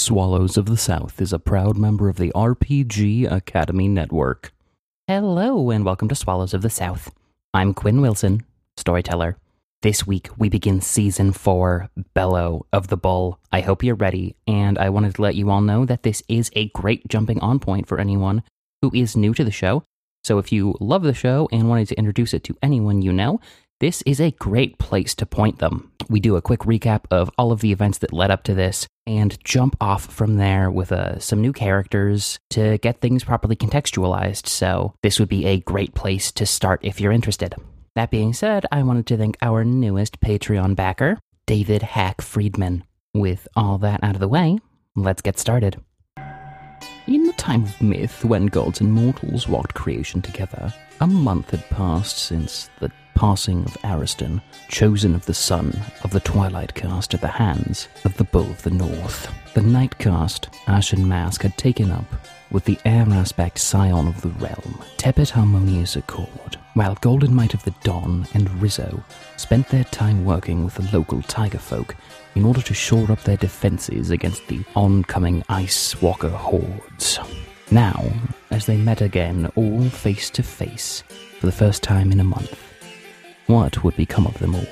Swallows of the South is a proud member of the RPG Academy Network. Hello, and welcome to Swallows of the South. I'm Quinn Wilson, storyteller. This week, we begin season four, Bellow of the Bull. I hope you're ready, and I wanted to let you all know that this is a great jumping on point for anyone who is new to the show. So if you love the show and wanted to introduce it to anyone you know, this is a great place to point them. We do a quick recap of all of the events that led up to this and jump off from there with uh, some new characters to get things properly contextualized. So, this would be a great place to start if you're interested. That being said, I wanted to thank our newest Patreon backer, David Hack Friedman. With all that out of the way, let's get started. In the time of myth, when gods and mortals walked creation together, a month had passed since the passing of Ariston, chosen of the sun of the twilight caste at the hands of the Bull of the North. The night caste Ashen Mask had taken up with the air aspect scion of the realm, Tepet Harmonious Accord, while Golden Might of the Dawn and Rizzo spent their time working with the local Taiga folk in order to shore up their defenses against the oncoming Ice Walker hordes. Now, as they met again, all face to face, for the first time in a month, what would become of them all?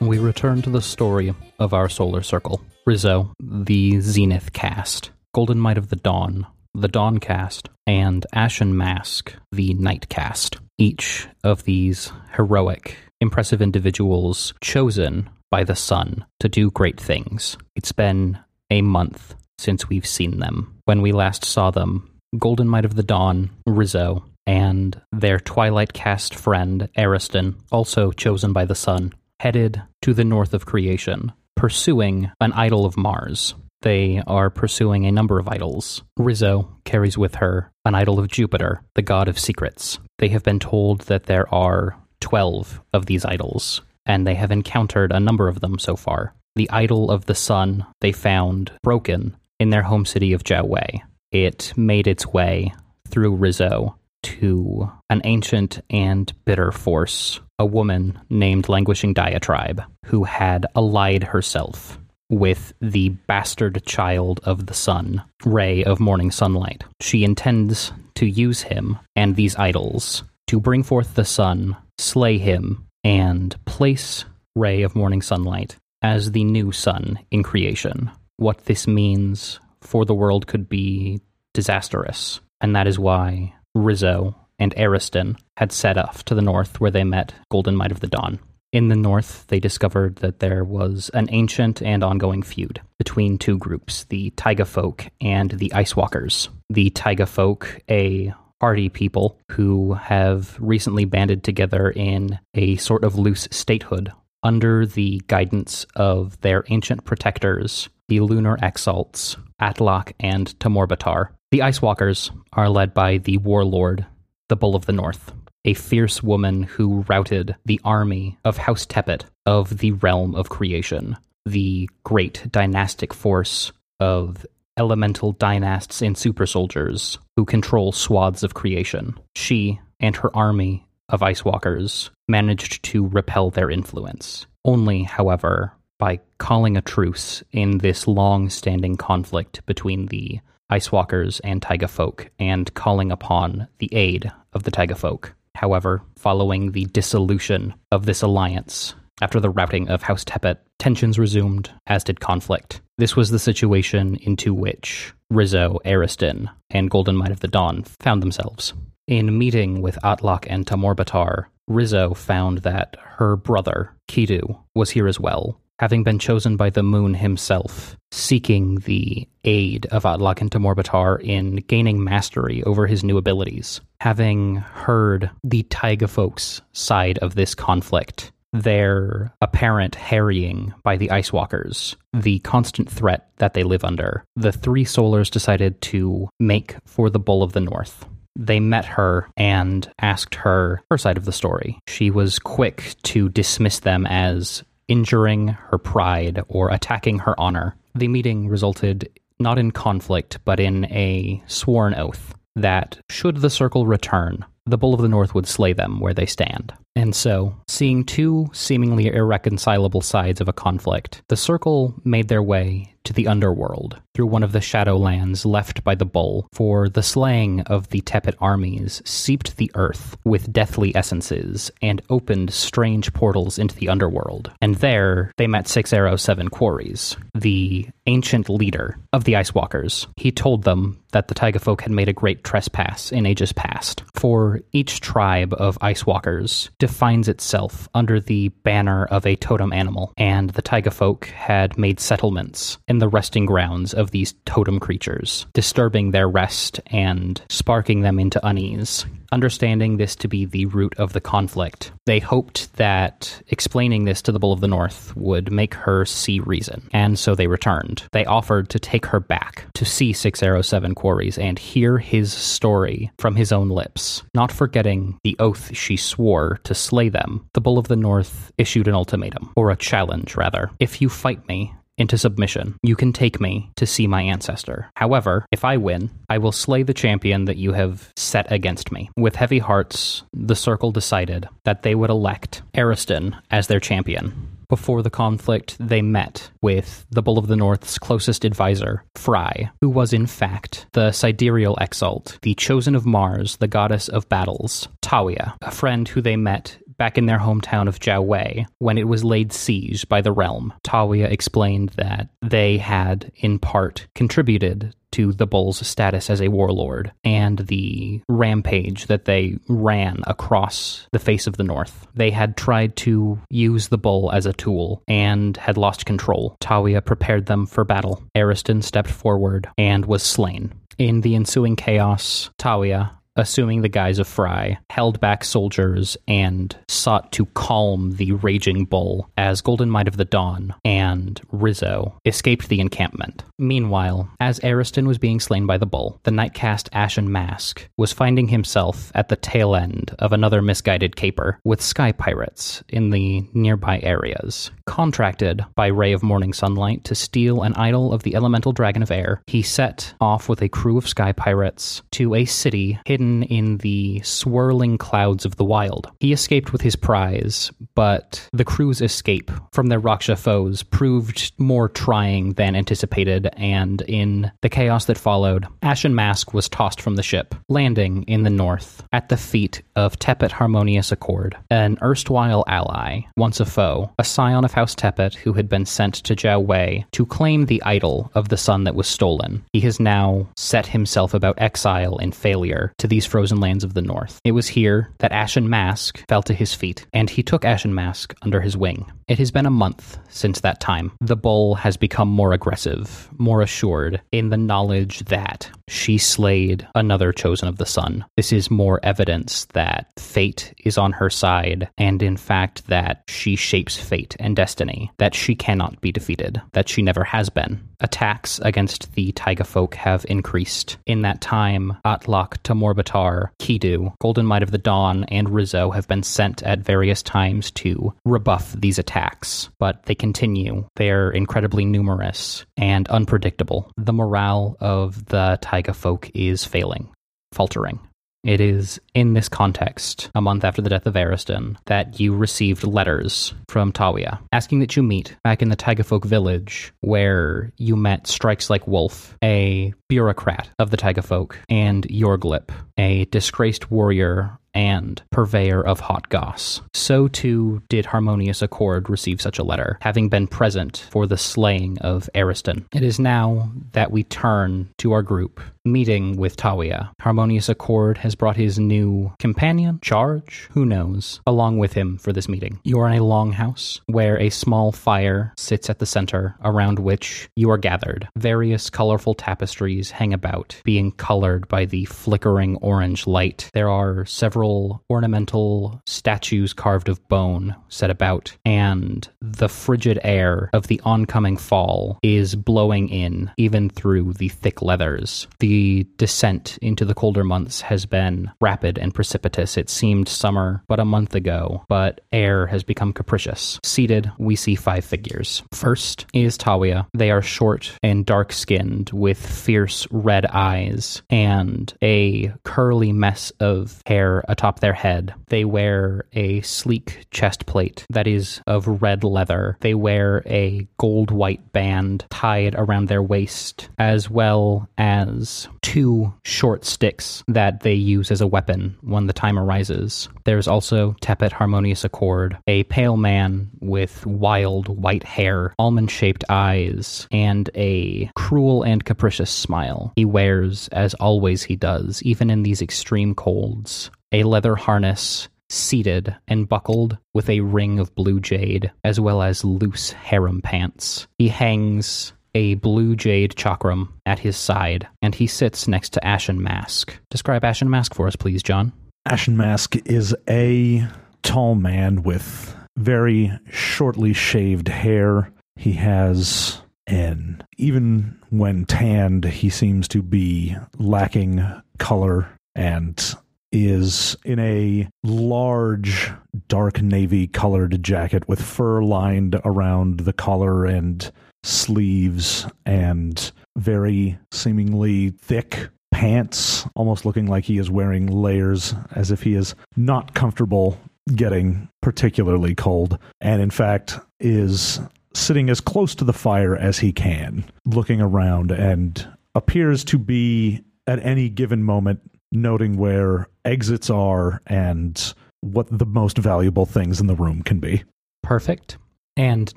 We return to the story of our solar circle. Rizzo, the Zenith caste, Golden Might of the Dawn, the Dawn caste, and Ashen Mask, the Night caste. Each of these heroic, impressive individuals chosen by the sun to do great things. It's been a month since we've seen them. When we last saw them, Golden Might of the Dawn, Rizzo, and their Twilight caste friend, Ariston, also chosen by the sun, headed to the north of creation, pursuing an idol of Mars. They are pursuing a number of idols. Rizzo carries with her an idol of Jupiter, the god of secrets. They have been told that there are 12 of these idols, and they have encountered a number of them so far. The idol of the sun they found broken in their home city of Jiaowei. It made its way through Rizzo to an ancient and bitter force, a woman named Languishing Diatribe, who had allied herself with the bastard child of the sun, Ray of Morning Sunlight. She intends to use him and these idols to bring forth the sun, slay him, and place Ray of Morning Sunlight as the new sun in creation. What this means for the world could be disastrous, and that is why Rizzo and Ariston had set off to the north where they met Golden Might of the Dawn. In the north, they discovered that there was an ancient and ongoing feud between two groups, the Taiga folk and the Ice Walkers. The Taiga folk, a hardy people who have recently banded together in a sort of loose statehood under the guidance of their ancient protectors, the Lunar Exalts, Atlok and Tamorbatar. The Ice Walkers are led by the warlord, the Bull of the North, a fierce woman who routed the army of House Tepet of the realm of creation, the great dynastic force of elemental dynasts and super soldiers who control swaths of creation. She and her army of Ice Walkers managed to repel their influence. Only, however, by calling a truce in this long standing conflict between the Ice Walkers and Taiga folk and calling upon the aid of the Taiga folk. However, following the dissolution of this alliance, after the routing of House Tepet, tensions resumed, as did conflict. This was the situation into which Rizzo, Ariston, and Golden Might of the Dawn found themselves. In meeting with Atlok and Tamorbatar, Rizzo found that her brother, Kidu, was here as well, having been chosen by the moon himself, seeking the aid of Atlok and Tamorbatar in gaining mastery over his new abilities. Having heard the Taiga folks' side of this conflict, their apparent harrying by the Ice Walkers, the constant threat that they live under, the three Solars decided to make for the Bull of the North. They met her and asked her her side of the story. She was quick to dismiss them as injuring her pride or attacking her honor. The meeting resulted not in conflict, but in a sworn oath that should the circle return, the Bull of the North would slay them where they stand. And so, seeing two seemingly irreconcilable sides of a conflict, the Circle made their way to the underworld through one of the shadowlands left by the bull, for the slaying of the Tepet armies seeped the earth with deathly essences and opened strange portals into the underworld. And there they met Six Arrow Seven Quarries, the ancient leader of the Ice Walkers. He told them that the Taiga folk had made a great trespass in ages past, for each tribe of Ice Walkers defines itself under the banner of a totem animal, and the Taiga folk had made settlements in the resting grounds of these totem creatures, disturbing their rest and sparking them into unease. Understanding this to be the root of the conflict, they hoped that explaining this to the Bull of the North would make her see reason, and so they returned. They offered to take her back to see Six Arrow Seven Quarries and hear his story from his own lips. Not forgetting the oath she swore to slay them, the Bull of the North issued an ultimatum, or a challenge, rather. If you fight me, into submission. You can take me to see my ancestor. However, if I win, I will slay the champion that you have set against me. With heavy hearts, the circle decided that they would elect Ariston as their champion. Before the conflict, they met with the Bull of the North's closest advisor, Fry, who was in fact the sidereal exalt, the chosen of Mars, the goddess of battles, Tawia, a friend who they met back in their hometown of Jiao Wei when it was laid siege by the realm. Tawia explained that they had, in part, contributed to the bull's status as a warlord and the rampage that they ran across the face of the north. They had tried to use the bull as a tool and had lost control. Tawia prepared them for battle. Ariston stepped forward and was slain. In the ensuing chaos, Tawia assuming the guise of Fry, held back soldiers and sought to calm the raging bull as Golden Might of the Dawn and Rizzo escaped the encampment. Meanwhile, as Ariston was being slain by the bull, the Nightcast Ashen Mask was finding himself at the tail end of another misguided caper with sky pirates in the nearby areas. Contracted by Ray of Morning Sunlight to steal an idol of the elemental dragon of air, he set off with a crew of sky pirates to a city hidden hidden in the swirling clouds of the wild. He escaped with his prize, but the crew's escape from their Raksha foes proved more trying than anticipated, and in the chaos that followed, Ashen Mask was tossed from the ship, landing in the north at the feet of Tepet Harmonious Accord, an erstwhile ally, once a foe, a scion of House Tepet who had been sent to Jiao Wei to claim the idol of the sun that was stolen. He has now set himself about exile and failure to the these frozen lands of the north. It was here that Ashen Mask fell to his feet, and he took Ashen Mask under his wing. It has been a month since that time. The bull has become more aggressive, more assured, in the knowledge that she slayed another chosen of the sun. This is more evidence that fate is on her side, and in fact, that she shapes fate and destiny, that she cannot be defeated, that she never has been. Attacks against the Taiga folk have increased. In that time, Atlok, Tamorbatar, Kidu, Golden Might of the Dawn, and Rizzo have been sent at various times to rebuff these attacks, but they continue. They're incredibly numerous and unpredictable. The morale of the Taiga folk is failing, faltering. It is in this context, a month after the death of Ariston, that you received letters from Tawia asking that you meet back in the Taigafolk village where you met Strikes Like Wolf, a bureaucrat of the Taigafolk, and Yorglip, a disgraced warrior and purveyor of hot goss. So too did Harmonious Accord receive such a letter, having been present for the slaying of Ariston. It is now that we turn to our group, meeting with Tawia. Harmonious Accord has brought his new companion, Charge, who knows, along with him for this meeting. You are in a longhouse where a small fire sits at the center around which you are gathered. Various colorful tapestries hang about, being colored by the flickering orange light. There are several ornamental statues carved of bone set about, and the frigid air of the oncoming fall is blowing in even through the thick leathers. The the descent into the colder months has been rapid and precipitous. It seemed summer but a month ago, but air has become capricious. Seated, we see five figures. First is Tawia. They are short and dark skinned with fierce red eyes and a curly mess of hair atop their head. They wear a sleek chest plate that is of red leather. They wear a gold white band tied around their waist, as well as two short sticks that they use as a weapon when the time arises. There's also Tepet Harmonious Accord, a pale man with wild white hair, almond shaped eyes, and a cruel and capricious smile. He wears, as always he does, even in these extreme colds, a leather harness seated and buckled with a ring of blue jade, as well as loose harem pants. He hangs a blue jade chakram at his side, and he sits next to Ashen Mask. Describe Ashen Mask for us, please, John. Ashen Mask is a tall man with very shortly shaved hair. He has an, even when tanned, he seems to be lacking color and is in a large dark navy colored jacket with fur lined around the collar and sleeves and very seemingly thick pants, almost looking like he is wearing layers as if he is not comfortable getting particularly cold, and in fact is sitting as close to the fire as he can, looking around and appears to be at any given moment noting where exits are and what the most valuable things in the room can be. Perfect. And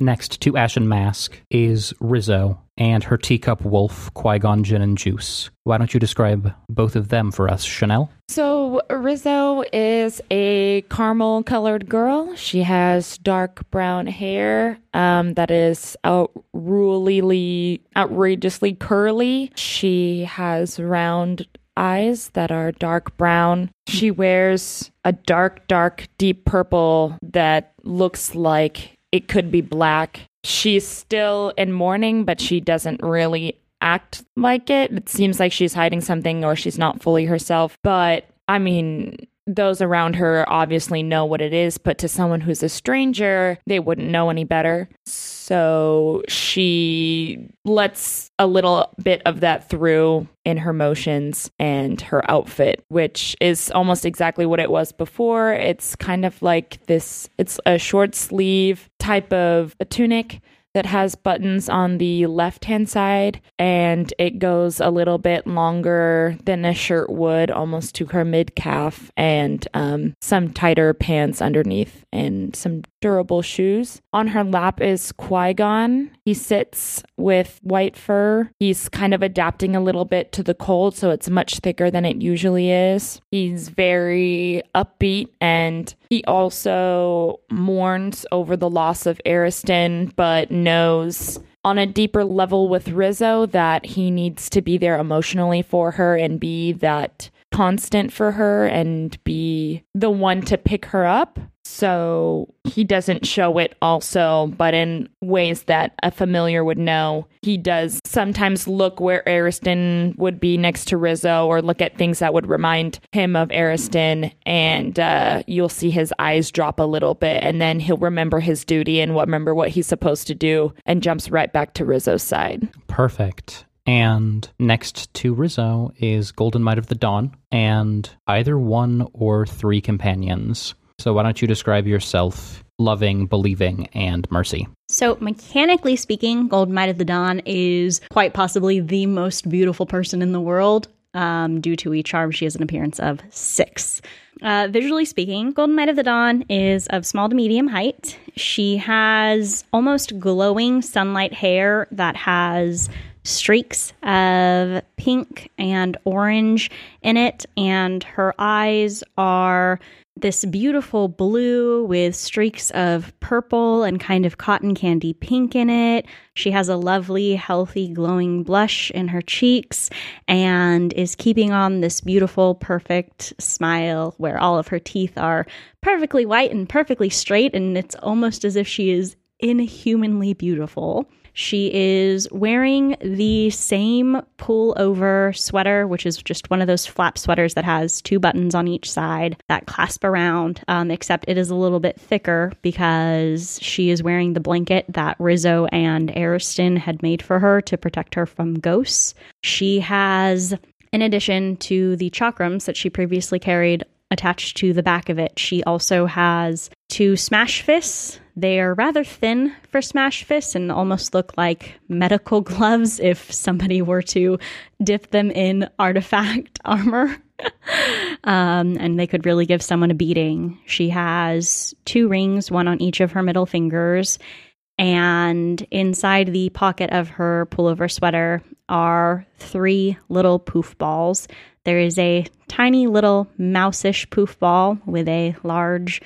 next to Ashen Mask is Rizzo and her teacup wolf, Qui Gon Gin and Juice. Why don't you describe both of them for us, Chanel? So, Rizzo is a caramel colored girl. She has dark brown hair um, that is outrulily, outrageously curly. She has round eyes that are dark brown. She wears a dark, dark, deep purple that looks like it could be black. She's still in mourning, but she doesn't really act like it. It seems like she's hiding something or she's not fully herself. But I mean, those around her obviously know what it is, but to someone who's a stranger, they wouldn't know any better. So she lets a little bit of that through in her motions and her outfit, which is almost exactly what it was before. It's kind of like this, it's a short sleeve type of a tunic that has buttons on the left hand side and it goes a little bit longer than a shirt would, almost to her mid calf, and um, some tighter pants underneath and some durable shoes. On her lap is Qui Gon. He sits with white fur. He's kind of adapting a little bit to the cold, so it's much thicker than it usually is. He's very upbeat and he also mourns over the loss of Ariston, but knows on a deeper level with Rizzo that he needs to be there emotionally for her and be that constant for her and be the one to pick her up. So he doesn't show it also, but in ways that a familiar would know. He does sometimes look where Ariston would be next to Rizzo or look at things that would remind him of Ariston, and uh, you'll see his eyes drop a little bit, and then he'll remember his duty and remember what he's supposed to do and jumps right back to Rizzo's side. Perfect. And next to Rizzo is Golden Might of the Dawn, and either one or three companions. So why don't you describe yourself loving, believing, and mercy? So, mechanically speaking, Golden Might of the Dawn is quite possibly the most beautiful person in the world. Um, due to a charm, she has an appearance of six. Uh, visually speaking, Golden Might of the Dawn is of small to medium height. She has almost glowing sunlight hair that has streaks of pink and orange in it, and her eyes are this beautiful blue with streaks of purple and kind of cotton candy pink in it. She has a lovely, healthy, glowing blush in her cheeks and is keeping on this beautiful, perfect smile where all of her teeth are perfectly white and perfectly straight. And it's almost as if she is inhumanly beautiful. She is wearing the same pullover sweater, which is just one of those flap sweaters that has two buttons on each side that clasp around, um, except it is a little bit thicker because she is wearing the blanket that Rizzo and Ariston had made for her to protect her from ghosts. She has, in addition to the chakrams that she previously carried, attached to the back of it. She also has two smash fists. They are rather thin for smash fists and almost look like medical gloves if somebody were to dip them in artifact armor. um, and they could really give someone a beating. She has two rings, one on each of her middle fingers. And inside the pocket of her pullover sweater are three little poof balls there is a tiny little mouseish poof ball with a large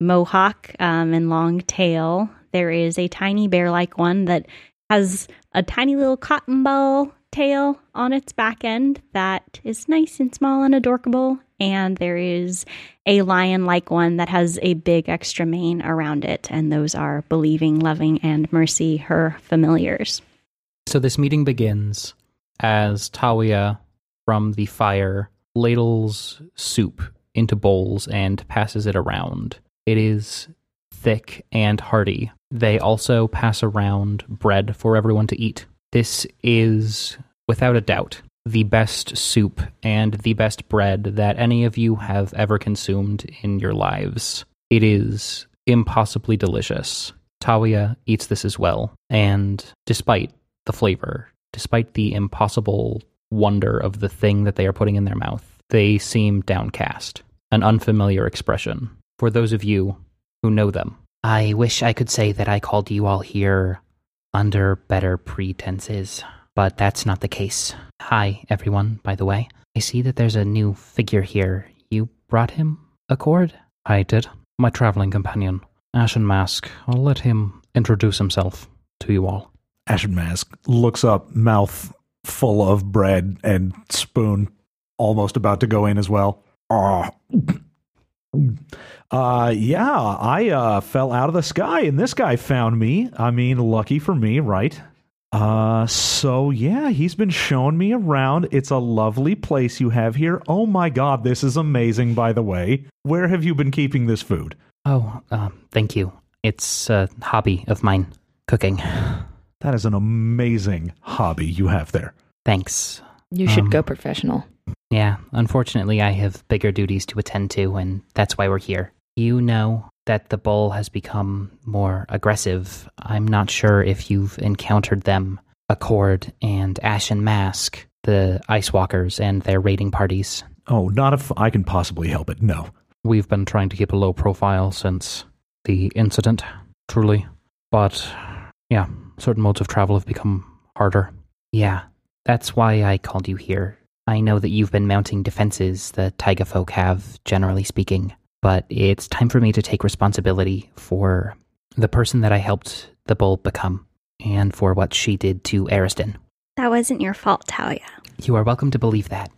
mohawk um, and long tail. There is a tiny bear like one that has a tiny little cotton ball tail on its back end that is nice and small and adorable. And there is a lion like one that has a big extra mane around it. And those are Believing, Loving, and Mercy, her familiars. So this meeting begins as Tawia from the fire ladles soup into bowls and passes it around. It is thick and hearty. They also pass around bread for everyone to eat. This is, without a doubt, the best soup and the best bread that any of you have ever consumed in your lives. It is impossibly delicious. Tawia eats this as well, and despite the flavor, despite the impossible wonder of the thing that they are putting in their mouth. They seem downcast, an unfamiliar expression. For those of you who know them, I wish I could say that I called you all here under better pretenses, but that's not the case. Hi, everyone, by the way. I see that there's a new figure here. You brought him Accord? I did. My traveling companion, Ashen Mask. I'll let him introduce himself to you all. Ashen Mask looks up, mouth full of bread and spoon almost about to go in as well. Oh. Uh yeah, I uh fell out of the sky and this guy found me. I mean, lucky for me, right? Uh so yeah, he's been showing me around. It's a lovely place you have here. Oh my god, this is amazing by the way. Where have you been keeping this food? Oh, um, thank you. It's a hobby of mine, cooking. That is an amazing hobby you have there. Thanks. You should Um, go professional. Yeah, unfortunately, I have bigger duties to attend to, and that's why we're here. You know that the bull has become more aggressive. I'm not sure if you've encountered them Accord and Ashen Mask, the Ice Walkers, and their raiding parties. Oh, not if I can possibly help it. No. We've been trying to keep a low profile since the incident, truly. But yeah, certain modes of travel have become harder. Yeah, that's why I called you here. I know that you've been mounting defenses the Taiga folk have, generally speaking, but it's time for me to take responsibility for the person that I helped the bull become, and for what she did to Ariston. That wasn't your fault, Tawia. You are welcome to believe that.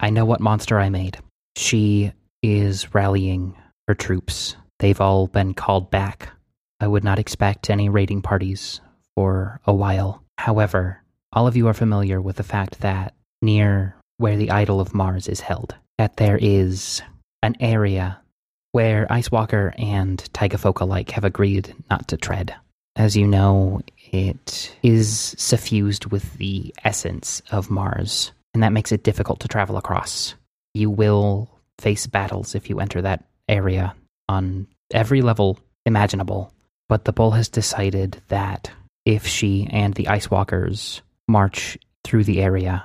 I know what monster I made. She is rallying her troops. They've all been called back. I would not expect any raiding parties for a while. However, all of you are familiar with the fact that near where the idol of Mars is held, that there is an area where Ice Walker and Taiga folk alike have agreed not to tread. As you know, it is suffused with the essence of Mars, and that makes it difficult to travel across. You will face battles if you enter that area on every level imaginable, but the bull has decided that if she and the Ice Walkers march through the area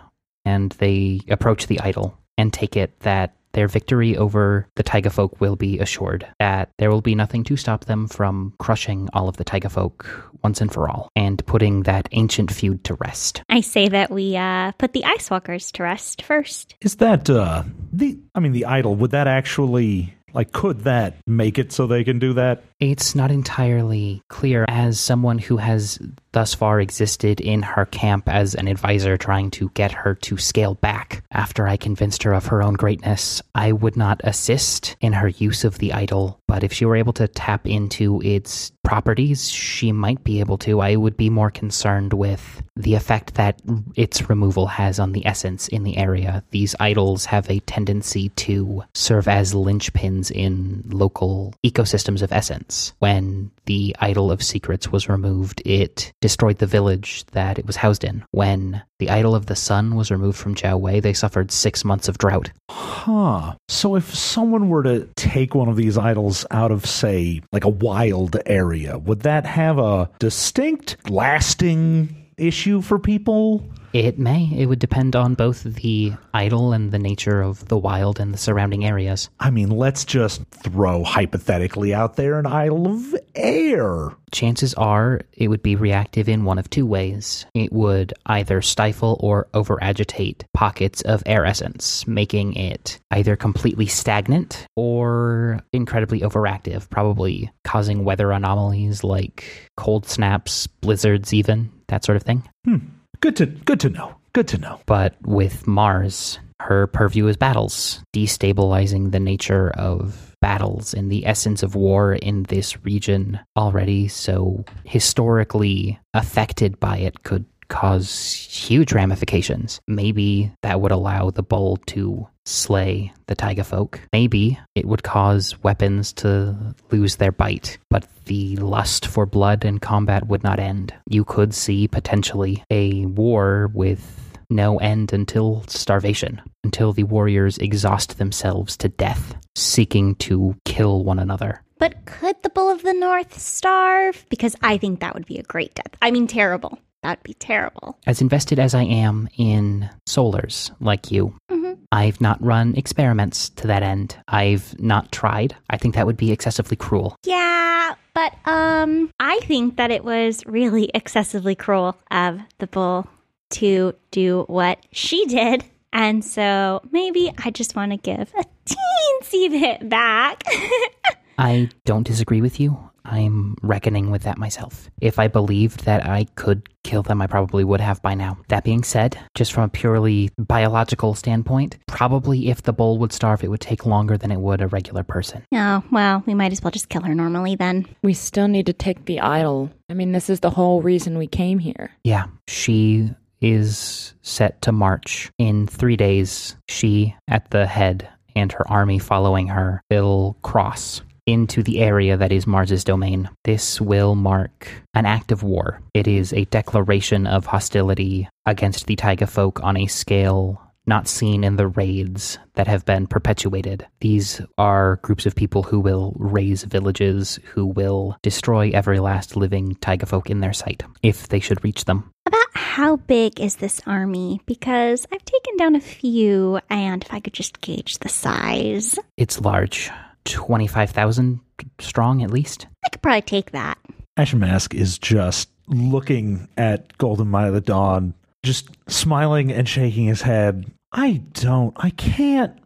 and they approach the idol and take it that their victory over the Taiga folk will be assured, that there will be nothing to stop them from crushing all of the Taiga folk once and for all, and putting that ancient feud to rest. I say that we uh, put the Ice Walkers to rest first. Is that uh the I mean the idol would that actually like could that make it so they can do that? It's not entirely clear. As someone who has thus far existed in her camp as an advisor trying to get her to scale back after I convinced her of her own greatness, I would not assist in her use of the idol. But if she were able to tap into its properties, she might be able to. I would be more concerned with the effect that its removal has on the essence in the area. These idols have a tendency to serve as linchpins in local ecosystems of essence. When the idol of secrets was removed, it destroyed the village that it was housed in. When the idol of the sun was removed from Jiao Wei, they suffered six months of drought. Huh. So if someone were to take one of these idols out of, say, like a wild area, would that have a distinct, lasting issue for people? It may. It would depend on both the idol and the nature of the wild and the surrounding areas. I mean, let's just throw hypothetically out there an idol of air. Chances are it would be reactive in one of two ways. It would either stifle or over agitate pockets of air essence, making it either completely stagnant or incredibly overactive, probably causing weather anomalies like cold snaps, blizzards, even that sort of thing. Hmm. Good to good to know. Good to know. But with Mars, her purview is battles, destabilizing the nature of battles and the essence of war in this region already so historically affected by it could cause huge ramifications. Maybe that would allow the bull to slay the taiga folk. Maybe it would cause weapons to lose their bite, but the lust for blood and combat would not end. You could see potentially a war with no end until starvation, until the warriors exhaust themselves to death, seeking to kill one another. But could the Bull of the North starve? Because I think that would be a great death. I mean, terrible. That'd be terrible. As invested as I am in solars, like you, Mhm. I've not run experiments to that end. I've not tried. I think that would be excessively cruel. Yeah, but um, I think that it was really excessively cruel of the bull to do what she did. And so maybe I just want to give a teensy bit back. I don't disagree with you. I'm reckoning with that myself. If I believed that I could kill them, I probably would have by now. That being said, just from a purely biological standpoint, probably if the bull would starve, it would take longer than it would a regular person. oh, well, we might as well just kill her normally then. We still need to take the idol. I mean, this is the whole reason we came here. Yeah, she is set to march in three days. She at the head and her army following her will cross into the area that is Mars's domain. This will mark an act of war. It is a declaration of hostility against the Taiga folk on a scale not seen in the raids that have been perpetuated. These are groups of people who will raise villages, who will destroy every last living Taiga folk in their sight, if they should reach them. About how big is this army? Because I've taken down a few, and if I could just gauge the size, It's large. 25,000 strong at least. I could probably take that. Ashen Mask is just looking at Golden Might of the Dawn, just smiling and shaking his head. I don't, I can't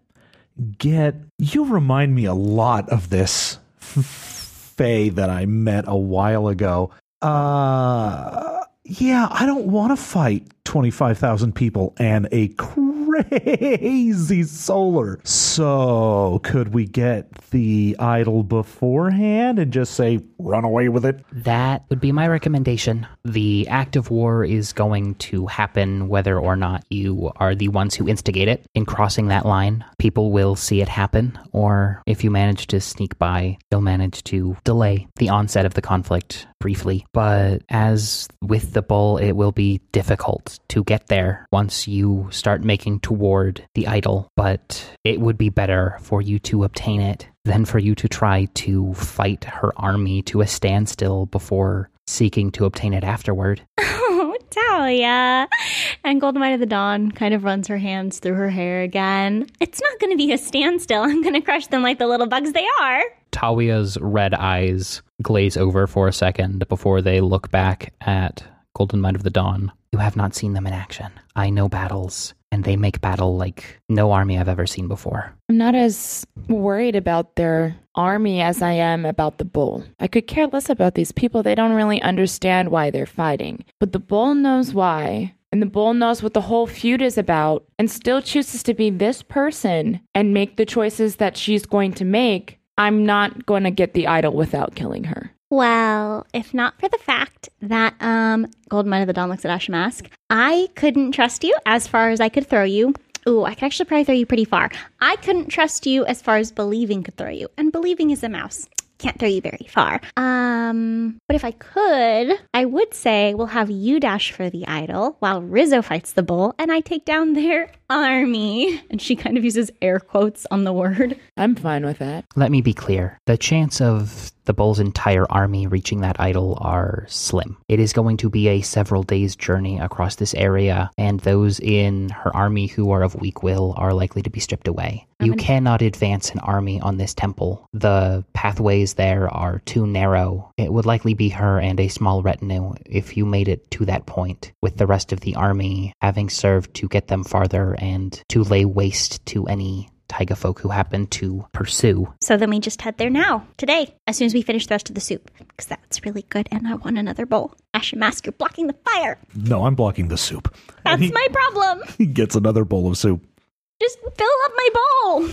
get. You remind me a lot of this f- Fae that I met a while ago. Uh, yeah, I don't want to fight 25,000 people and a crazy solar. So, could we get the idol beforehand and just say, run away with it? That would be my recommendation. The act of war is going to happen whether or not you are the ones who instigate it. In crossing that line, people will see it happen, or if you manage to sneak by, they'll manage to delay the onset of the conflict briefly. But as with the bull, it will be difficult to get there once you start making toward the idol. But it would be better for you to obtain it than for you to try to fight her army to a standstill before seeking to obtain it afterward. Oh, Tawia. And Golden Might of the Dawn kind of runs her hands through her hair again. It's not going to be a standstill. I'm going to crush them like the little bugs they are. Tawia's red eyes glaze over for a second before they look back at Golden Might of the Dawn. You have not seen them in action. I know battles, and they make battle like no army I've ever seen before. I'm not as worried about their army as I am about the bull. I could care less about these people. They don't really understand why they're fighting. But the bull knows why. And the bull knows what the whole feud is about and still chooses to be this person and make the choices that she's going to make. I'm not going to get the idol without killing her. Well, if not for the fact that um Golden Might of the Dawn looks at Ashen Mask, I couldn't trust you as far as I could throw you. Ooh, I could actually probably throw you pretty far. I couldn't trust you as far as believing could throw you. And believing is a mouse. Can't throw you very far. Um, but if I could, I would say we'll have you dash for the idol while Rizzo fights the bull and I take down their army. And she kind of uses air quotes on the word. I'm fine with that. Let me be clear. The chance of the bull's entire army reaching that idol are slim. It is going to be a several days journey across this area, and those in her army who are of weak will are likely to be stripped away. How You many- cannot advance an army on this temple. The pathways there are too narrow. It would likely be her and a small retinue if you made it to that point, with the rest of the army having served to get them farther and to lay waste to any taiga folk who happen to pursue. So then we just head there now, today, as soon as we finish the rest of the soup, because that's really good and I want another bowl. Ashen Mask, you're blocking the fire. No, I'm blocking the soup. That's he, my problem. he gets another bowl of soup. Just fill up my bowl.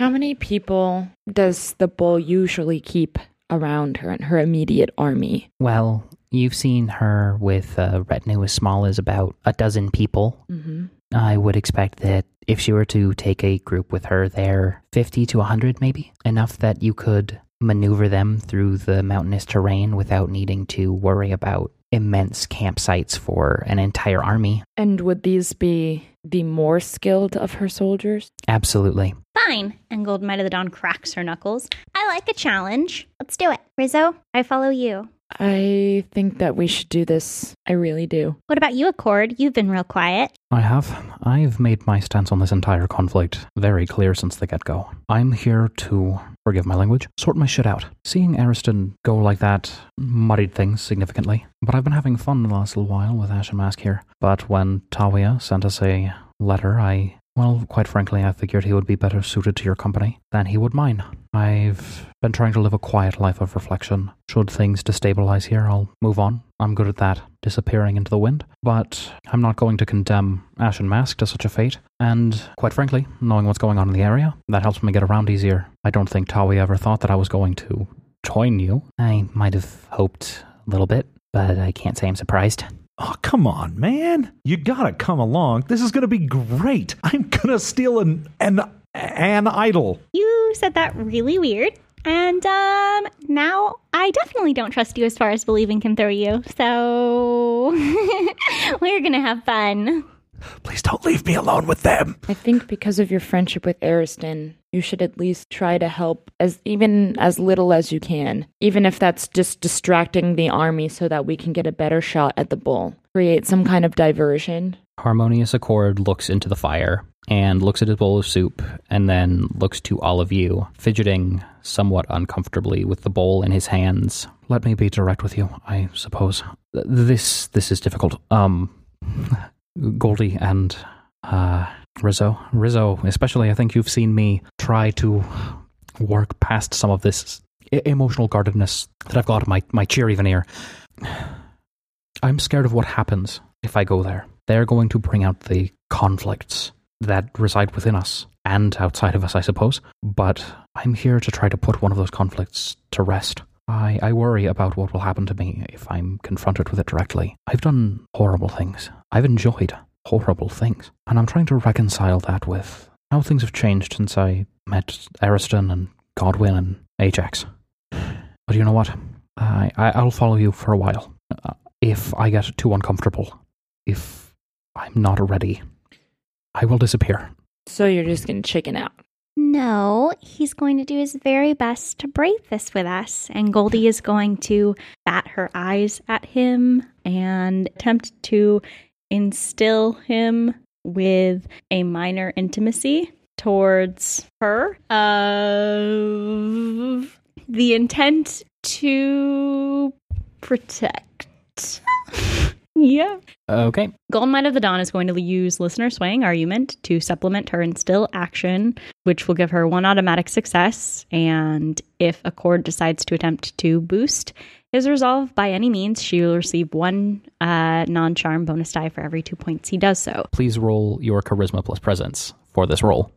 How many people does the bull usually keep around her and her immediate army? Well, you've seen her with a retinue as small as about a dozen people. Mm-hmm. I would expect that if she were to take a group with her there, 50 to 100 maybe, enough that you could maneuver them through the mountainous terrain without needing to worry about immense campsites for an entire army. And would these be the more skilled of her soldiers? Absolutely. Fine. And Gold Might of the Dawn cracks her knuckles. I like a challenge. Let's do it. Rizzo, I follow you. I think that we should do this. I really do. What about you, Accord? You've been real quiet. I have. I've made my stance on this entire conflict very clear since the get go. I'm here to, forgive my language, sort my shit out. Seeing Ariston go like that muddied things significantly, but I've been having fun the last little while with Ashen Mask here. But when Tawia sent us a letter, I, well, quite frankly, I figured he would be better suited to your company than he would mine. I've been trying to live a quiet life of reflection. Should things destabilize here, I'll move on. I'm good at that, disappearing into the wind. But I'm not going to condemn Ashen Mask to such a fate. And quite frankly, knowing what's going on in the area, that helps me get around easier. I don't think Tawi ever thought that I was going to join you. I might have hoped a little bit, but I can't say I'm surprised. Oh, come on, man. You gotta come along. This is gonna be great. I'm gonna steal an an an idol. You said that really weird. And um now I definitely don't trust you as far as believing can throw you. So we're gonna have fun. Please don't leave me alone with them. I think because of your friendship with Ariston, you should at least try to help as even as little as you can, even if that's just distracting the army so that we can get a better shot at the bull. Create some kind of diversion. Harmonious Accord looks into the fire and looks at his bowl of soup and then looks to all of you, fidgeting somewhat uncomfortably with the bowl in his hands. Let me be direct with you, I suppose. This this is difficult. Um Goldie and uh Rizzo. Rizzo, especially I think you've seen me try to work past some of this emotional guardedness that I've got my, my cheery veneer. I'm scared of what happens if I go there. They're going to bring out the conflicts that reside within us and outside of us, I suppose. But I'm here to try to put one of those conflicts to rest. I, I worry about what will happen to me if I'm confronted with it directly. I've done horrible things. I've enjoyed horrible things. And I'm trying to reconcile that with how things have changed since I met Ariston and Godwin and Ajax. But you know what? I, I I'll follow you for a while. Uh, if I get too uncomfortable, if I'm not ready, I will disappear. So you're just going to chicken out. No, he's going to do his very best to break this with us. And Goldie is going to bat her eyes at him and attempt to instill him with a minor intimacy towards her. Of the intent to protect. yeah. Okay. Golden Might of the Dawn is going to use Listener Swaying Argument to supplement her Instill action, which will give her one automatic success. And if Accord decides to attempt to boost his resolve by any means, she will receive one uh, non charm bonus die for every two points he does so. Please roll your charisma plus presence for this roll.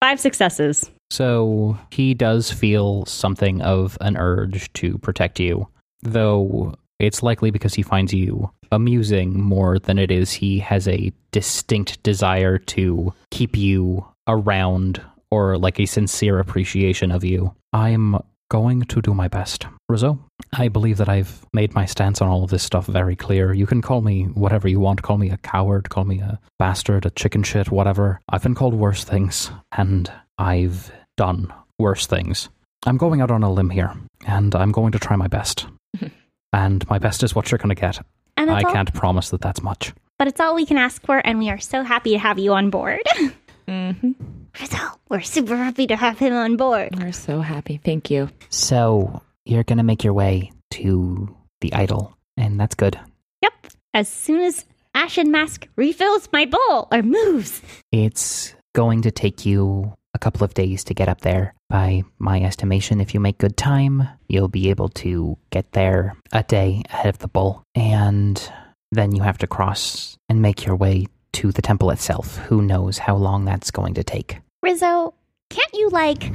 Five successes. So he does feel something of an urge to protect you, though it's likely because he finds you amusing more than it is he has a distinct desire to keep you around or like a sincere appreciation of you. I'm going to do my best. Rizzo, I believe that I've made my stance on all of this stuff very clear. You can call me whatever you want. Call me a coward, call me a bastard, a chicken shit, whatever. I've been called worse things, and I've done worse things. I'm going out on a limb here, and I'm going to try my best. and my best is what you're going to get. And I all, can't promise that that's much. but it's all we can ask for, and we are so happy to have you on board. Mm-hmm. Rizzo, we're super happy to have him on board. We're so happy. Thank you. So you're going to make your way to the idol, and that's good. Yep. As soon as Ashen Mask refills my bowl or moves. It's going to take you a couple of days to get up there. By my estimation, if you make good time, you'll be able to get there a day ahead of the bull. And then you have to cross and make your way to the temple itself. Who knows how long that's going to take? Rizzo, can't you like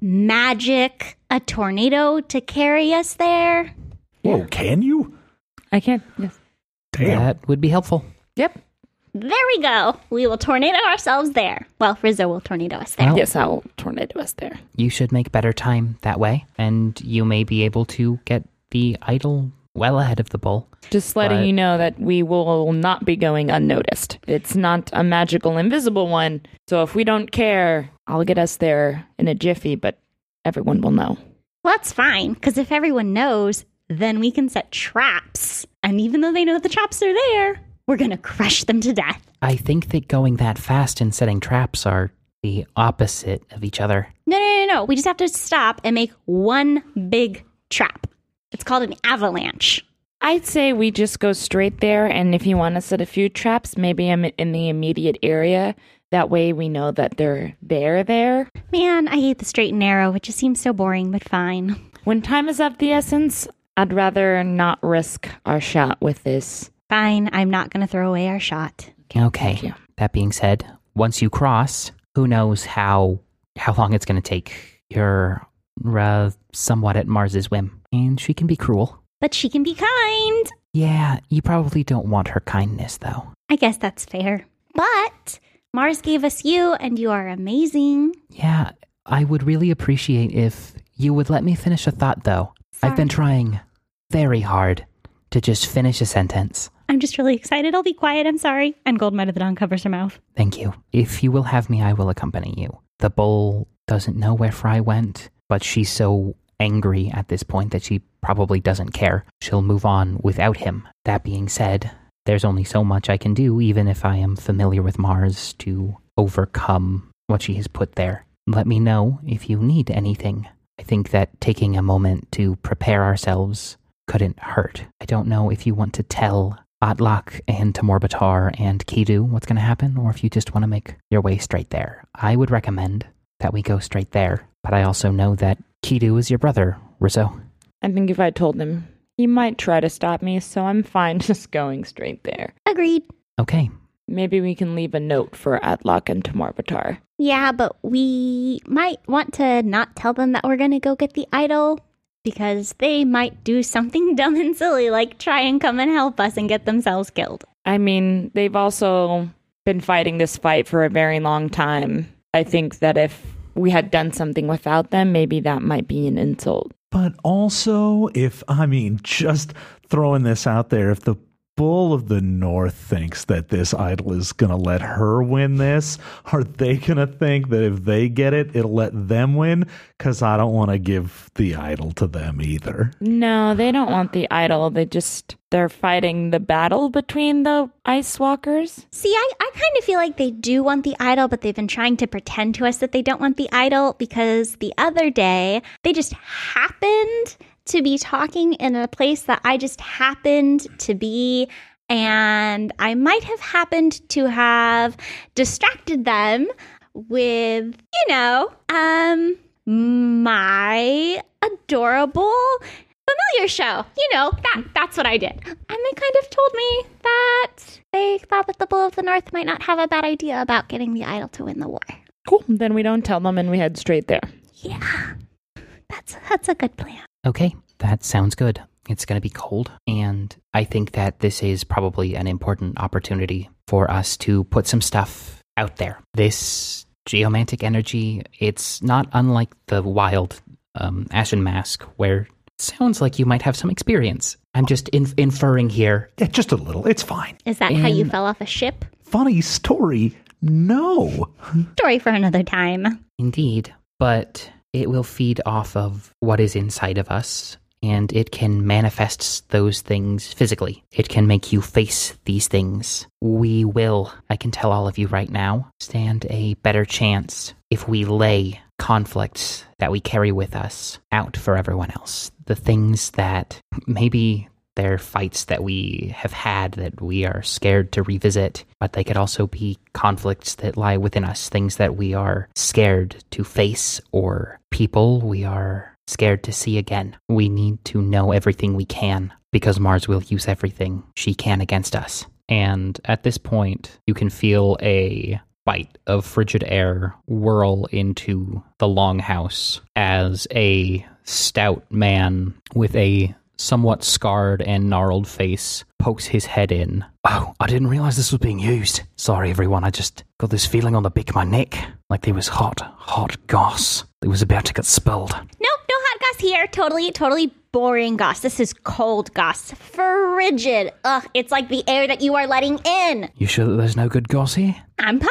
magic a tornado to carry us there? Whoa, can you? I can. Yes. Damn. That would be helpful. Yep. There we go. We will tornado ourselves there. Well, Rizzo will tornado us there. Well, Yes, I'll tornado us there. You should make better time that way, and you may be able to get the idol well ahead of the bull. Just letting But- you know that we will not be going unnoticed. It's not a magical invisible one. So if we don't care, I'll get us there in a jiffy, but everyone will know. Well, that's fine, because if everyone knows, then we can set traps. And even though they know the traps are there, we're going to crush them to death. I think that going that fast and setting traps are the opposite of each other. No, no, no, no. We just have to stop and make one big trap. It's called an avalanche. I'd say we just go straight there, and if you want to set a few traps, maybe I'm in the immediate area. That way we know that they're there there. Man, I hate the straight and narrow. It just seems so boring, but fine. When time is of the essence, I'd rather not risk our shot with this. Fine, I'm not going to throw away our shot. Okay. Thank you. That being said, once you cross, who knows how how long it's going to take. You're uh, somewhat at Mars's whim, and she can be cruel. But she can be kind. Yeah, you probably don't want her kindness, though. I guess that's fair. But Mars gave us you, and you are amazing. Yeah, I would really appreciate if you would let me finish a thought, though. I've been trying very hard to just finish a sentence. I'm just really excited. I'll be quiet. I'm sorry. And Gold Might of the Dawn covers her mouth. Thank you. If you will have me, I will accompany you. The bull doesn't know where Fry went, but she's so angry at this point that she probably doesn't care. She'll move on without him. That being said, there's only so much I can do, even if I am familiar with Mars, to overcome what she has put there. Let me know if you need anything. I think that taking a moment to prepare ourselves couldn't hurt. I don't know if you want to tell Atlak and Tamorbatar and Kidu what's going to happen, or if you just want to make your way straight there. I would recommend that we go straight there, but I also know that Kidu is your brother, Rizzo. I think if I told him, he might try to stop me, so I'm fine just going straight there. Agreed. Okay, Maybe we can leave a note for Atlok and Tamorbatar. Yeah, but we might want to not tell them that we're going to go get the idol because they might do something dumb and silly like try and come and help us and get themselves killed. I mean, they've also been fighting this fight for a very long time. I think that if we had done something without them, maybe that might be an insult. But also, if I mean, just throwing this out there, if the Bull of the North thinks that this idol is going to let her win this, are they going to think that if they get it, it'll let them win? Because I don't want to give the idol to them either. No, they don't want the idol. They just they're fighting the battle between the ice walkers. See, I, I kind of feel like they do want the idol, but they've been trying to pretend to us that they don't want the idol because the other day they just happened to be talking in a place that I just happened to be. And I might have happened to have distracted them with, you know, um, my adorable familiar show. You know, that that's what I did. And they kind of told me that they thought that the Bull of the North might not have a bad idea about getting the idol to win the war. Cool. Then we don't tell them and we head straight there. Yeah. That's that's a good plan. Okay, that sounds good. It's going to be cold, and I think that this is probably an important opportunity for us to put some stuff out there. This geomantic energy, it's not unlike the wild um, Ashen Mask, where it sounds like you might have some experience. I'm just inf- inferring here. Yeah, just a little. It's fine. Is that how you fell off a ship? Funny story. No. Story for another time. Indeed, but it will feed off of what is inside of us, and it can manifest those things physically. It can make you face these things. We will, I can tell all of you right now, stand a better chance if we lay conflicts that we carry with us out for everyone else. The things that maybe they're fights that we have had that we are scared to revisit, but they could also be conflicts that lie within us, things that we are scared to face or people we are scared to see again. We need to know everything we can because Mars will use everything she can against us. And at this point, you can feel a bite of frigid air whirl into the longhouse as a stout man with a somewhat scarred and gnarled face pokes his head in. Oh, I didn't realize this was being used. Sorry, everyone. I just got this feeling on the back of my neck like there was hot, hot goss that was about to get spilled. Nope, no hot goss here. Totally, totally boring goss. This is cold goss. Frigid. Ugh, it's like the air that you are letting in. You sure that there's no good goss here? I'm positive.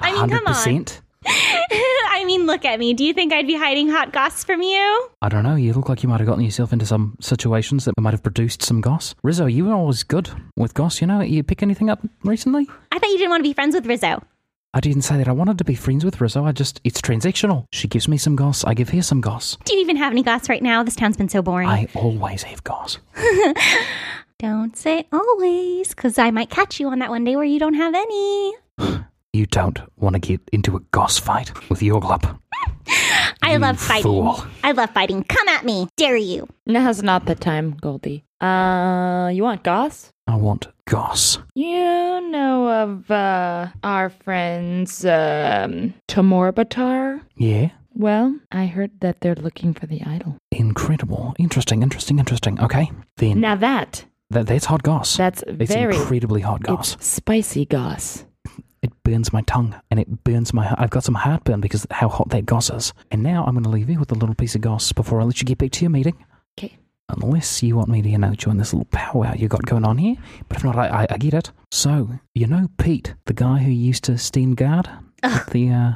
I mean, come on. 100%? I mean, look at me. Do you think I'd be hiding hot goss from you? I don't know. You look like you might have gotten yourself into some situations that might have produced some goss. Rizzo, you were always good with goss, you know? You pick anything up recently? I thought you didn't want to be friends with Rizzo. I didn't say that I wanted to be friends with Rizzo. I just, it's transactional. She gives me some goss, I give her some goss. Do you even have any goss right now? This town's been so boring. I always have goss. Don't say always, because I might catch you on that one day where you don't have any. You don't want to get into a goss fight with Yorglop. I You love fighting. fool. I love fighting. Come at me. Dare you. Now's not the time, Goldie. Uh, you want Goss? I want goss. You know of uh, our friends, um, Tamorbatar? Yeah? Well, I heard that they're looking for the idol. Incredible. Interesting, interesting, interesting. Okay. Then Now that, that, that's hot goss. that's it's very, incredibly hot goss. it's spicy Goss. It burns my tongue and it burns my heart. I've got some heartburn because of how hot that goss is. And now I'm going to leave you with a little piece of goss before I let you get back to your meeting. Okay. Unless you want me to, you know, join this little powwow you got going on here. But if not, I, I, I get it. So, you know Pete, the guy who used to stand guard at the, uh,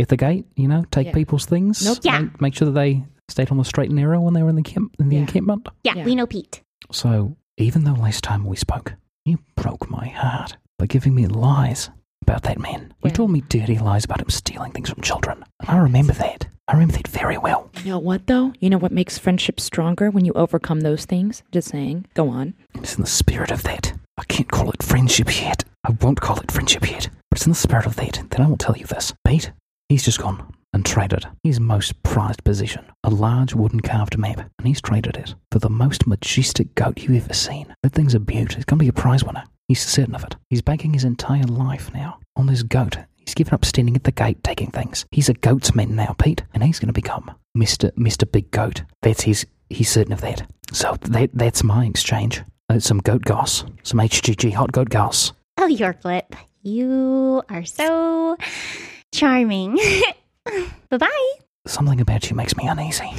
at the gate, you know, take Yeah. people's things? Nope. Yeah. Make, make sure that they stayed on the straight and narrow when they were in the, camp, in the Yeah. encampment? Yeah, Yeah. we know Pete. So, even though last time we spoke, you broke my heart by giving me lies about that man. You told me dirty lies about him stealing things from children. And I remember that. I remember that very well. You know what, though? You know what makes friendship stronger when you overcome those things? Just saying. Go on. It's in the spirit of that. I can't call it friendship yet. I won't call it friendship yet. But it's in the spirit of that. Then I will tell you this. Pete, he's just gone and traded his most prized possession, a large wooden carved map, and he's traded it for the most majestic goat you've ever seen. That thing's a beaut. It's going to be a prize winner. He's certain of it. He's banking his entire life now on this goat. He's given up standing at the gate taking things. He's a goat's man now, Pete, and he's going to become Mister Mister Big Goat. That's his. He's certain of that. So that that's my exchange. Uh, some goat goss, some HGG hot goat goss. Oh, Yorglop, you are so charming. bye bye. Something about you makes me uneasy.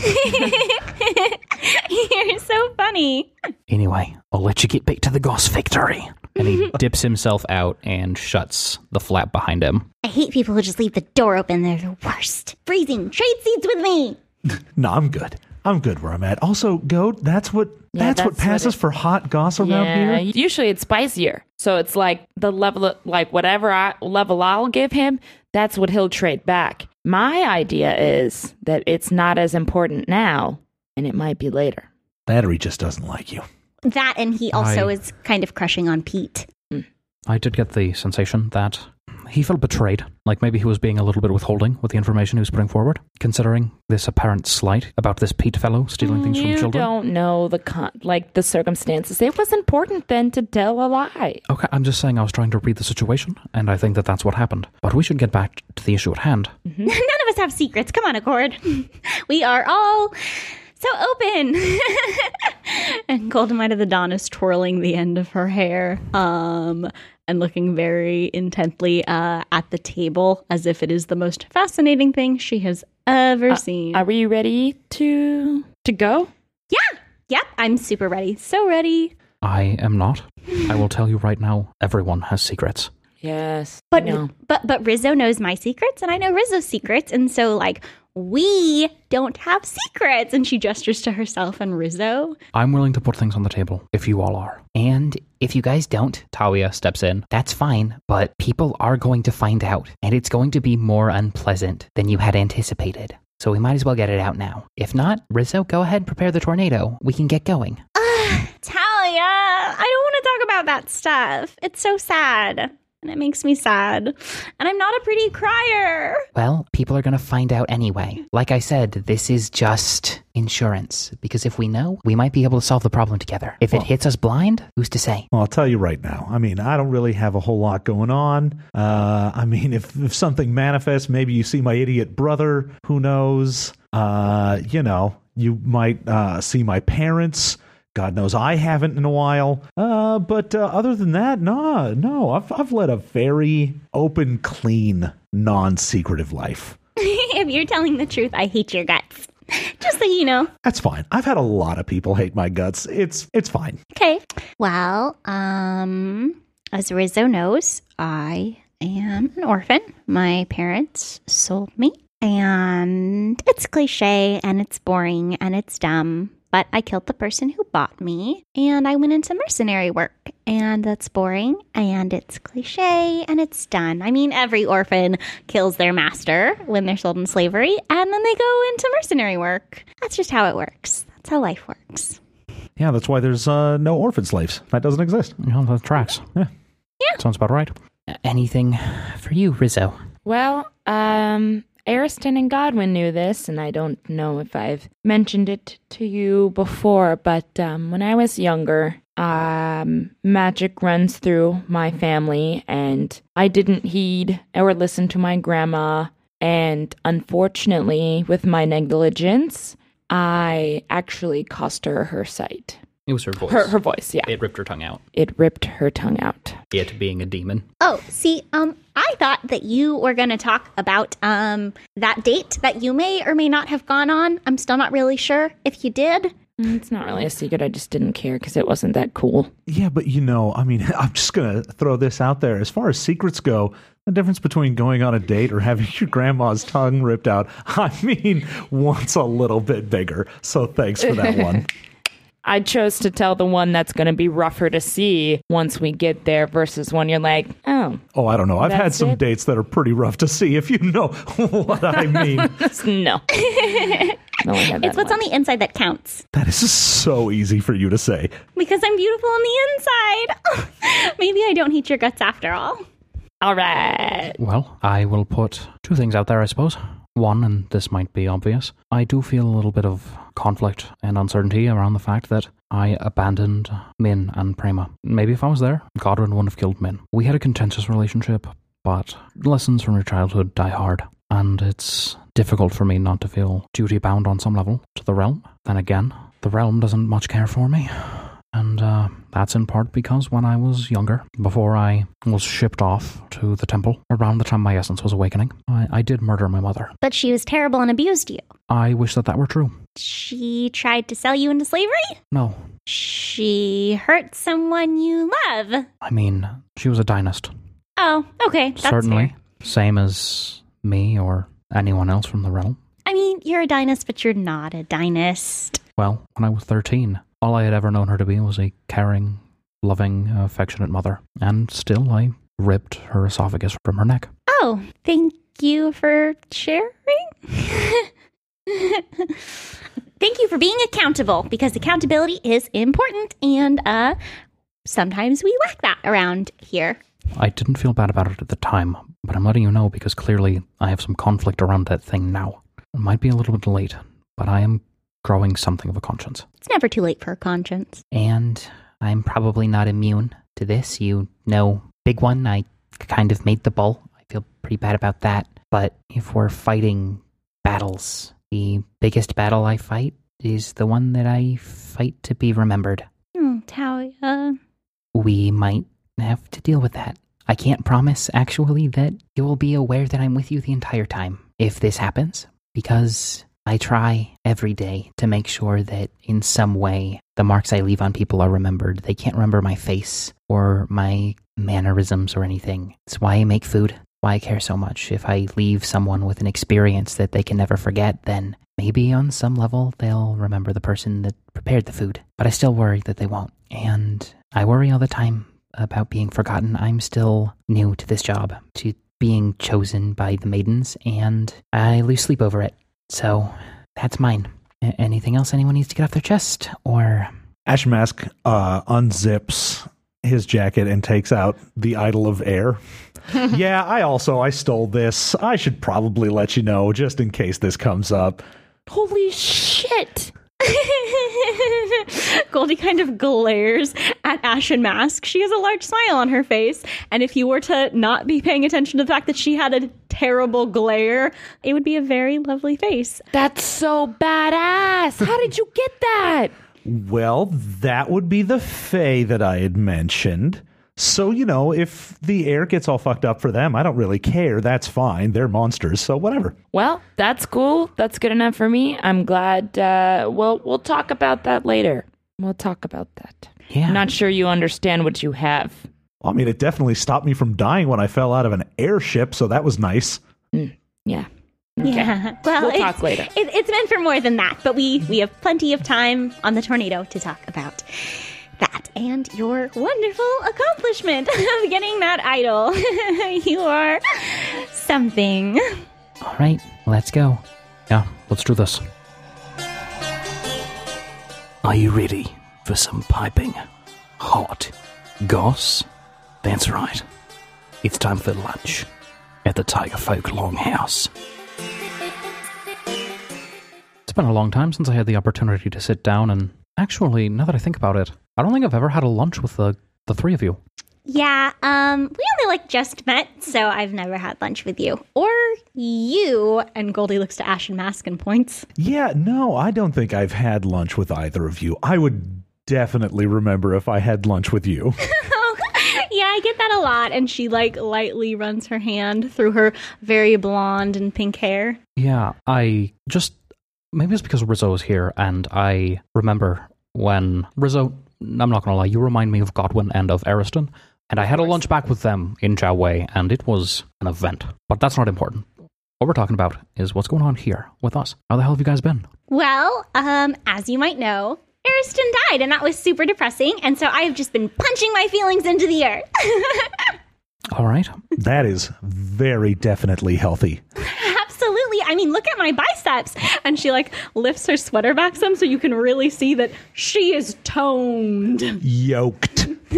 You're so funny. Anyway, I'll let you get back to the goss factory. And he dips himself out and shuts the flap behind him. I hate people who just leave the door open. They're the worst. Freezing. Trade seats with me. No, I'm good. I'm good where I'm at. Also, goat, that's what Yeah, that's, what that's what passes it- for hot goss around yeah, here. usually it's spicier. So it's like the level, of, like whatever I, level I'll give him, that's what he'll trade back. My idea is that it's not as important now, and it might be later. Battery just doesn't like you. That and he also I- is kind of crushing on Pete. I did get the sensation that he felt betrayed. Like maybe he was being a little bit withholding with the information he was putting forward, considering this apparent slight about this Pete fellow stealing things you from children. You don't know the con- like the circumstances. It was important then to tell a lie. Okay, I'm just saying I was trying to read the situation, and I think that that's what happened. But we should get back to the issue at hand. None of us have secrets. Come on, Accord. we are all so open. and Golden Might of the Dawn is twirling the end of her hair, um, and looking very intently uh, at the table as if it is the most fascinating thing she has ever seen. Are we ready to to go? yeah. yep, I'm super ready. So ready. I am not. I will tell you right now, everyone has secrets. Yes. But I know. but but Rizzo knows my secrets and I know Rizzo's secrets and so like we don't have secrets And she gestures to herself and Rizzo. I'm willing to put things on the table if you all are. And if you guys don't, Talia steps in. that's fine, but people are going to find out, and it's going to be more unpleasant than you had anticipated. So we might as well get it out now. If not, Rizzo, go ahead and prepare the tornado. We can get going. Ah, Talia, I don't want to talk about that stuff. It's so sad. And it makes me sad. And I'm not a pretty crier. Well, people are going to find out anyway. Like I said, this is just insurance, because if we know, we might be able to solve the problem together. If it hits us blind, who's to say? Well, I'll tell you right now. I mean, I don't really have a whole lot going on. Uh, I mean, if, if something manifests, maybe you see my idiot brother. Who knows? Uh, you know, you might uh, see my parents. God knows I haven't in a while. Uh, but uh, other than that, no, no. I've, I've led a very open, clean, non secretive life. if you're telling the truth, I hate your guts. Just so you know. That's fine. I've had a lot of people hate my guts. It's it's fine. Okay. Well, um, as Rizzo knows, I am an orphan. My parents sold me, and it's cliche and it's boring and it's dumb. But I killed the person who bought me, and I went into mercenary work, and that's boring and it's cliche and it's done. I mean, every orphan kills their master when they're sold in slavery, and then they go into mercenary work. That's just how it works. That's how life works. Yeah, that's why there's uh, no orphan slaves. That doesn't exist. You know, that tracks. Yeah. Yeah. Sounds about right. Anything for you, Rizzo? Well, um, Ariston and Godwin knew this, and I don't know if I've mentioned it to you before, but um, when I was younger, um, magic runs through my family, and I didn't heed or listen to my grandma. And unfortunately, with my negligence, I actually cost her her sight. It was her voice. Her, her voice, yeah. It ripped her tongue out. It ripped her tongue out. It being a demon. Oh, see, um, I thought that you were going to talk about um that date that you may or may not have gone on. I'm still not really sure if you did. Mm, It's not really a secret. I just didn't care because it wasn't that cool. Yeah, but you know, I mean, I'm just going to throw this out there. As far as secrets go, the difference between going on a date or having your grandma's tongue ripped out, I mean, one's a little bit bigger. So thanks for that one. I chose to tell the one that's going to be rougher to see once we get there versus one you're like, oh, Oh, I don't know. I've had some it? dates that are pretty rough to see, if you know what I mean. no. no, I had that It's what's one. on the inside that counts. that is so easy for you to say. Because I'm beautiful on the inside. Maybe I don't hate your guts after all. All right. Well, I will put two things out there, I suppose. One, and this might be obvious, I do feel a little bit of conflict and uncertainty around the fact that I abandoned Min and Prema. Maybe if I was there, Godwin wouldn't have killed Min. We had a contentious relationship, but lessons from your childhood die hard, and it's difficult for me not to feel duty bound on some level to the realm. Then again, the realm doesn't much care for me. And uh, that's in part because when I was younger, before I was shipped off to the temple, around the time my essence was awakening, I, I did murder my mother. But she was terrible and abused you. I wish that that were true. She tried to sell you into slavery? No, She hurt someone you love. I mean, she was a dynast. Oh, okay. That's Certainly. fair. Same as me or anyone else from the realm. I mean, you're a dynast, but you're not a dynast. Well, when I was 13, all I had ever known her to be was a caring, loving, affectionate mother. And still, I ripped her esophagus from her neck. Oh, thank you for sharing. thank you for being accountable because accountability is important and uh sometimes we lack that around here. I didn't feel bad about it at the time, but I'm letting you know because clearly I have some conflict around that thing now. It might be a little bit late, but I am growing something of a conscience. It's never too late for a conscience. And I'm probably not immune to this. You know, big one, I kind of made the bull. I feel pretty bad about that. But if we're fighting battles, the biggest battle I fight is the one that I fight to be remembered. Oh, Talia. We might have to deal with that. I can't promise, actually, that you will be aware that I'm with you the entire time if this happens, because I try every day to make sure that in some way the marks I leave on people are remembered. They can't remember my face or my mannerisms or anything. It's why I make food, why I care so much. If I leave someone with an experience that they can never forget, then maybe on some level they'll remember the person that prepared the food. But I still worry that they won't. And I worry all the time about being forgotten. I'm still new to this job, to being chosen by the maidens, and I lose sleep over it. So that's mine. A- anything else anyone needs to get off their chest? Or Ash Mask uh, unzips his jacket and takes out the idol of air. yeah, I also I stole this. I should probably let you know just in case this comes up. Holy shit! Goldie kind of glares at Ashen Mask. She has a large smile on her face, and if you were to not be paying attention to the fact that she had a terrible glare, it would be a very lovely face. That's so badass. How did you get that? Well, that would be the Fae that I had mentioned. So, you know, if the air gets all fucked up for them, I don't really care. That's fine. They're monsters, so whatever. Well, that's cool. That's good enough for me. I'm glad. Uh, we'll we'll talk about that later. We'll talk about that. yeah, Not sure you understand what you have. I mean, it definitely stopped me from dying when I fell out of an airship, so that was nice. Yeah. Yeah. Well, We'll talk later. It, it's meant for more than that, but we we have plenty of time on the tornado to talk about that and your wonderful accomplishment of getting that idol. you are something. all right, let's go. Yeah, let's do this. Are you ready for some piping hot goss? That's right. It's time for lunch at the Taiga Folk Longhouse. It's been a long time since I had the opportunity to sit down and actually, now that I think about it, I don't think I've ever had a lunch with the the three of you. Yeah, um, we only like just met, so I've never had lunch with you. Or you. And Goldie looks to Ashen Mask and points. Yeah, no, I don't think I've had lunch with either of you. I would definitely remember if I had lunch with you. yeah, I get that a lot. And she like lightly runs her hand through her very blonde and pink hair. Yeah, I just maybe it's because Rizzo is here, and I remember when Rizzo. I'm not gonna lie, you remind me of Godwin and of Ariston, and I had a lunch back with them in Jiao Wei, and it was an event. But that's not important. What we're talking about is what's going on here with us. How the hell have you guys been? Well, um, as you might know, Ariston died, and that was super depressing, and so I've just been punching my feelings into the earth. All right. that is very definitely healthy. Absolutely. I mean, look at my biceps. And she like lifts her sweater back some so you can really see that she is toned. Yoked.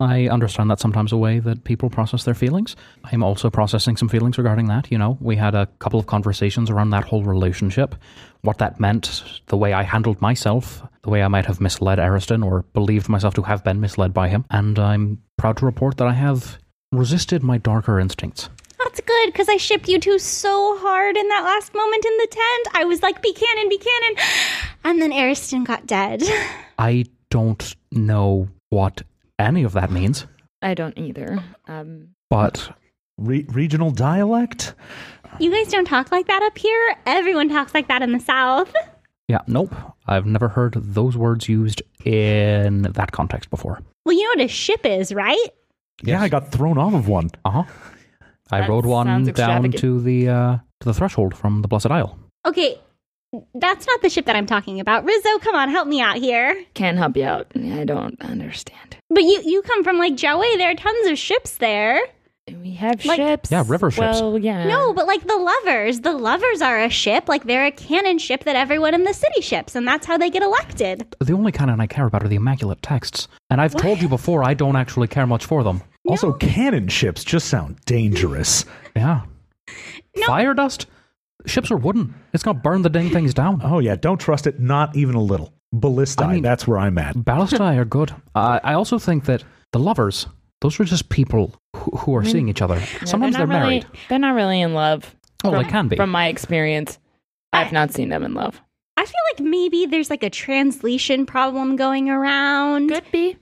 I understand that sometimes a way that people process their feelings. I'm also processing some feelings regarding that. You know, we had a couple of conversations around that whole relationship, what that meant, the way I handled myself, the way I might have misled Ariston or believed myself to have been misled by him. And I'm proud to report that I have resisted my darker instincts. That's good because I shipped you two so hard in that last moment in the tent. I was like, Buchanan, Buchanan. And then Ariston got dead. I don't know what any of that means, I don't either. Um, but Re- regional dialect? You guys don't talk like that up here. Everyone talks like that in the South. yeah, nope. I've never heard those words used in that context before. Well, you know what a ship is, right? Yeah, I got thrown off of one. Uh huh. I That rode one down to the uh, to the threshold from the Blessed Isle. Okay, that's not the ship that I'm talking about. Rizzo, come on, help me out here. can't help you out. I don't understand. But you you come from like Jiaowei. There are tons of ships there. We have Like- ships. Yeah, river ships. Well, yeah. No, but like the lovers, the lovers are a ship. Like they're a canon ship that everyone in the city ships, and that's how they get elected. The only canon I care about are the Immaculate Texts, and I've told you before I don't actually care much for them. Also, cannon ships just sound dangerous. Yeah. Fire dust? Ships are wooden. It's going to burn the dang things down. Oh yeah, don't trust it, not even a little. Ballistae, I mean- that's where I'm at. Ballistae are good. Uh, I also think that the lovers, those are just people who, who are seeing each other. Yeah, Sometimes they're, not really, married. They're not really in love. Oh, from, they can be. From my experience, I've not seen them in love. I feel like maybe there's like a translation problem going around. Could be.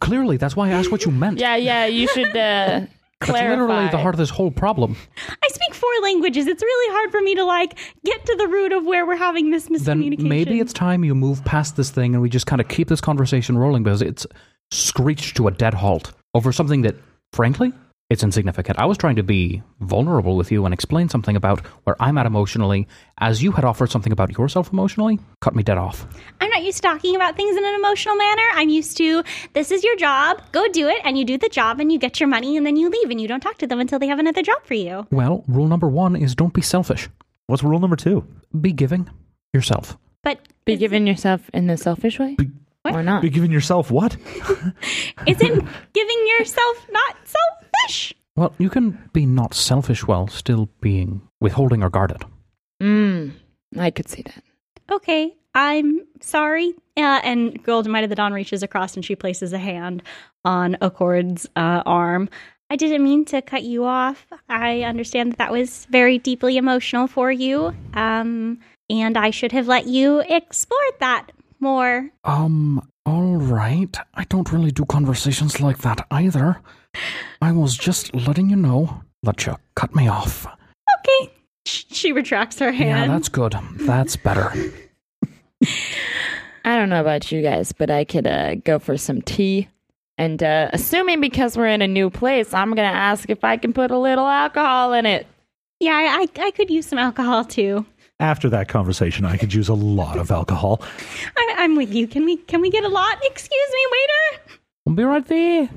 Clearly, that's why I asked what you meant. Yeah, yeah. You should uh, That's clarify. literally the heart of this whole problem. I speak four languages. It's really hard for me to like get to the root of where we're having this Then miscommunication. maybe it's time you move past this thing and we just kind of keep this conversation rolling because it's screeched to a dead halt over something that, frankly, it's insignificant. I was trying to be vulnerable with you and explain something about where I'm at emotionally, as you had offered something about yourself emotionally, cut me dead off. I'm not used to talking about things in an emotional manner. I'm used to this is your job, go do it, and you do the job and you get your money and then you leave and you don't talk to them until they have another job for you. Well, rule number one is don't be selfish. What's rule number two? Be giving yourself. But Be giving yourself in the selfish way, or not? Be giving yourself what? Isn't giving yourself not selfish? Well, you can be not selfish while still being withholding or guarded. Mm, I could see that. Okay, I'm sorry. Uh, and Golden Might of the Dawn reaches across and she places a hand on Accord's uh, arm. I didn't mean to cut you off. I understand that that was very deeply emotional for you. Um, and I should have let you explore that more. Um, all right. I don't really do conversations like that either. I was just letting you know that you cut me off. Okay. She retracts her hand. Yeah, that's good. That's better. I don't know about you guys, but I could uh, go for some tea. And uh, assuming because we're in a new place, I'm gonna ask if I can put a little alcohol in it. Yeah, I, I could use some alcohol too. After that conversation, I could use a lot of alcohol. I- I'm with you. Can we can we get a lot? Excuse me, waiter. I'll be right there.